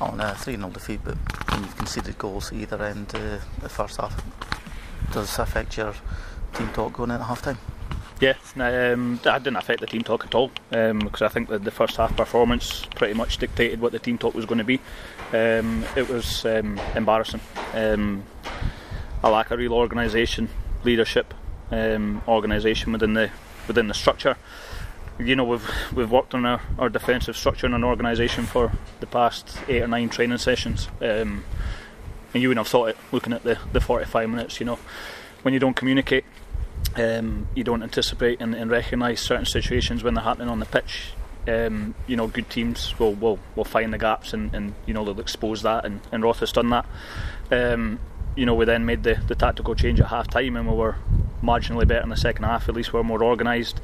on a 3 0 defeat, but when you've conceded goals either end uh, the first half, does this affect your team talk going into half time? Yeah, um, that didn't affect the team talk at all um, because I think that the first half performance pretty much dictated what the team talk was going to be. Um, it was um, embarrassing. Um, a lack of real organisation, leadership, um, organisation within the within the structure. You know, we've we've worked on our, our defensive structure and an organisation for the past eight or nine training sessions, and you wouldn't have thought it looking at the, the 45 minutes. You know, when you don't communicate um, you don't anticipate and, and recognise certain situations when they're happening on the pitch. Um, you know, good teams will will, will find the gaps and, and you know they'll expose that, and, and Rothes done that. Um, you know, we then made the, the tactical change at half time and we were marginally better in the second half. At least we we're more organised.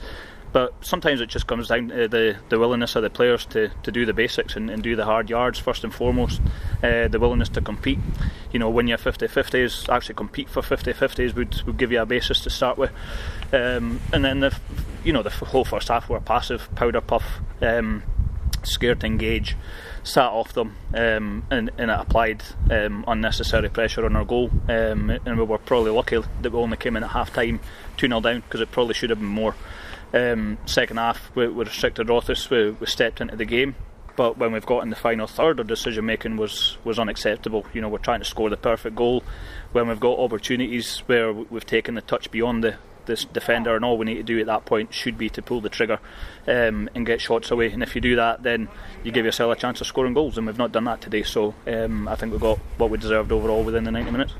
But sometimes it just comes down to the, the willingness of the players to, to do the basics and, and do the hard yards first and foremost. Uh, the willingness to compete. You know, win your 50 50s, actually compete for 50 50s would, would give you a basis to start with. Um, and then the you know the whole first half were passive, powder puff, um, scared to engage, sat off them, um, and, and it applied um, unnecessary pressure on our goal. Um, and we were probably lucky that we only came in at half time 2 0 down because it probably should have been more. Um, second half, we, we restricted Rothes, we, we stepped into the game. But when we've got in the final third, our decision making was, was unacceptable. You know, we're trying to score the perfect goal. When we've got opportunities where we've taken the touch beyond the, this defender, and all we need to do at that point should be to pull the trigger um, and get shots away. And if you do that, then you give yourself a chance of scoring goals, and we've not done that today. So um, I think we got what we deserved overall within the 90 minutes.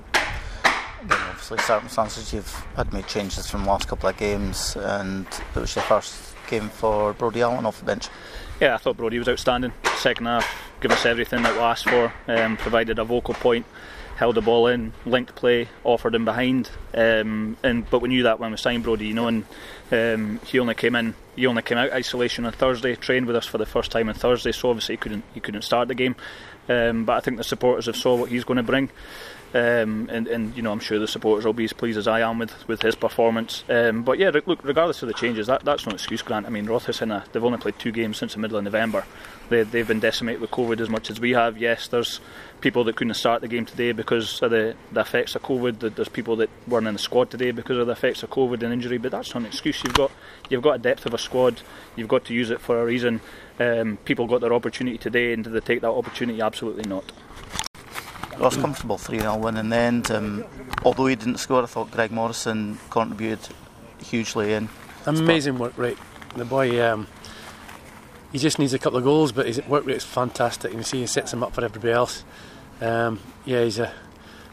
Again, obviously, circumstances you've had made changes from the last couple of games, and it was your first game for Brody Allen off the bench. Yeah, I thought Brody was outstanding. Second half, give us everything that we asked for, um, provided a vocal point, held the ball in, linked play, offered him behind. Um, and but we knew that when we signed Brody, you know, and um, he only came in, he only came out isolation on Thursday, trained with us for the first time on Thursday, so obviously he couldn't he couldn't start the game. Um, but I think the supporters have saw what he's going to bring. Um, and, and you know I'm sure the supporters will be as pleased as I am with, with his performance. Um, but yeah, look, regardless of the changes, that, that's no excuse, Grant. I mean, Rotherham, they've only played two games since the middle of November. They, they've been decimated with COVID as much as we have. Yes, there's people that couldn't start the game today because of the, the effects of COVID. There's people that weren't in the squad today because of the effects of COVID and injury. But that's not an excuse. You've got you've got a depth of a squad. You've got to use it for a reason. Um, people got their opportunity today, and did they take that opportunity? Absolutely not. Was comfortable 3 0 win in the end. Um, although he didn't score, I thought Greg Morrison contributed hugely in. Amazing work rate. The boy, um, he just needs a couple of goals, but his work rate is fantastic. You see, he sets him up for everybody else. Um, yeah, he's a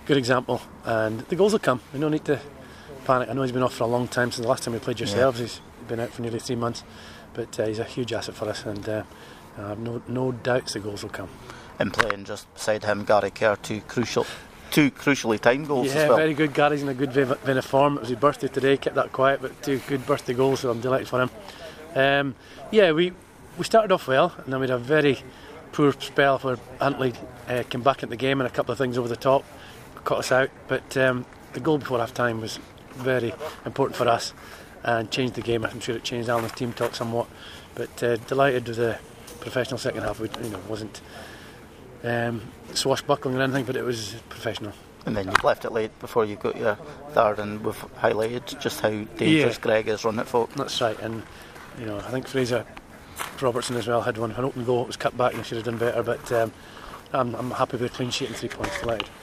good example, and the goals will come. We don't need to panic. I know he's been off for a long time since the last time we played yourselves. Yeah. He's been out for nearly three months, but uh, he's a huge asset for us, and uh, I have no, no doubts the goals will come and playing just beside him, Gary Kerr, two crucial, two crucially timed goals yeah, as well. very good. Gary's in a good vein of form. It was his birthday today, kept that quiet, but two good birthday goals, so I'm delighted for him. Um, yeah, we we started off well, and then we had a very poor spell where Huntly uh, came back into the game and a couple of things over the top caught us out. But um, the goal before half time was very important for us and changed the game. I'm sure it changed Alan's team talk somewhat, but uh, delighted with the professional second half. We, you know, wasn't um, swashbuckling or anything, but it was professional. And then you've left it late before you got your third, and we've highlighted just how dangerous yeah. Greg is running at folk. That's right, and you know I think Fraser Robertson as well had one. An open goal, it was cut back, and should have done better. But um, I'm, I'm happy with a clean sheet and three points allowed.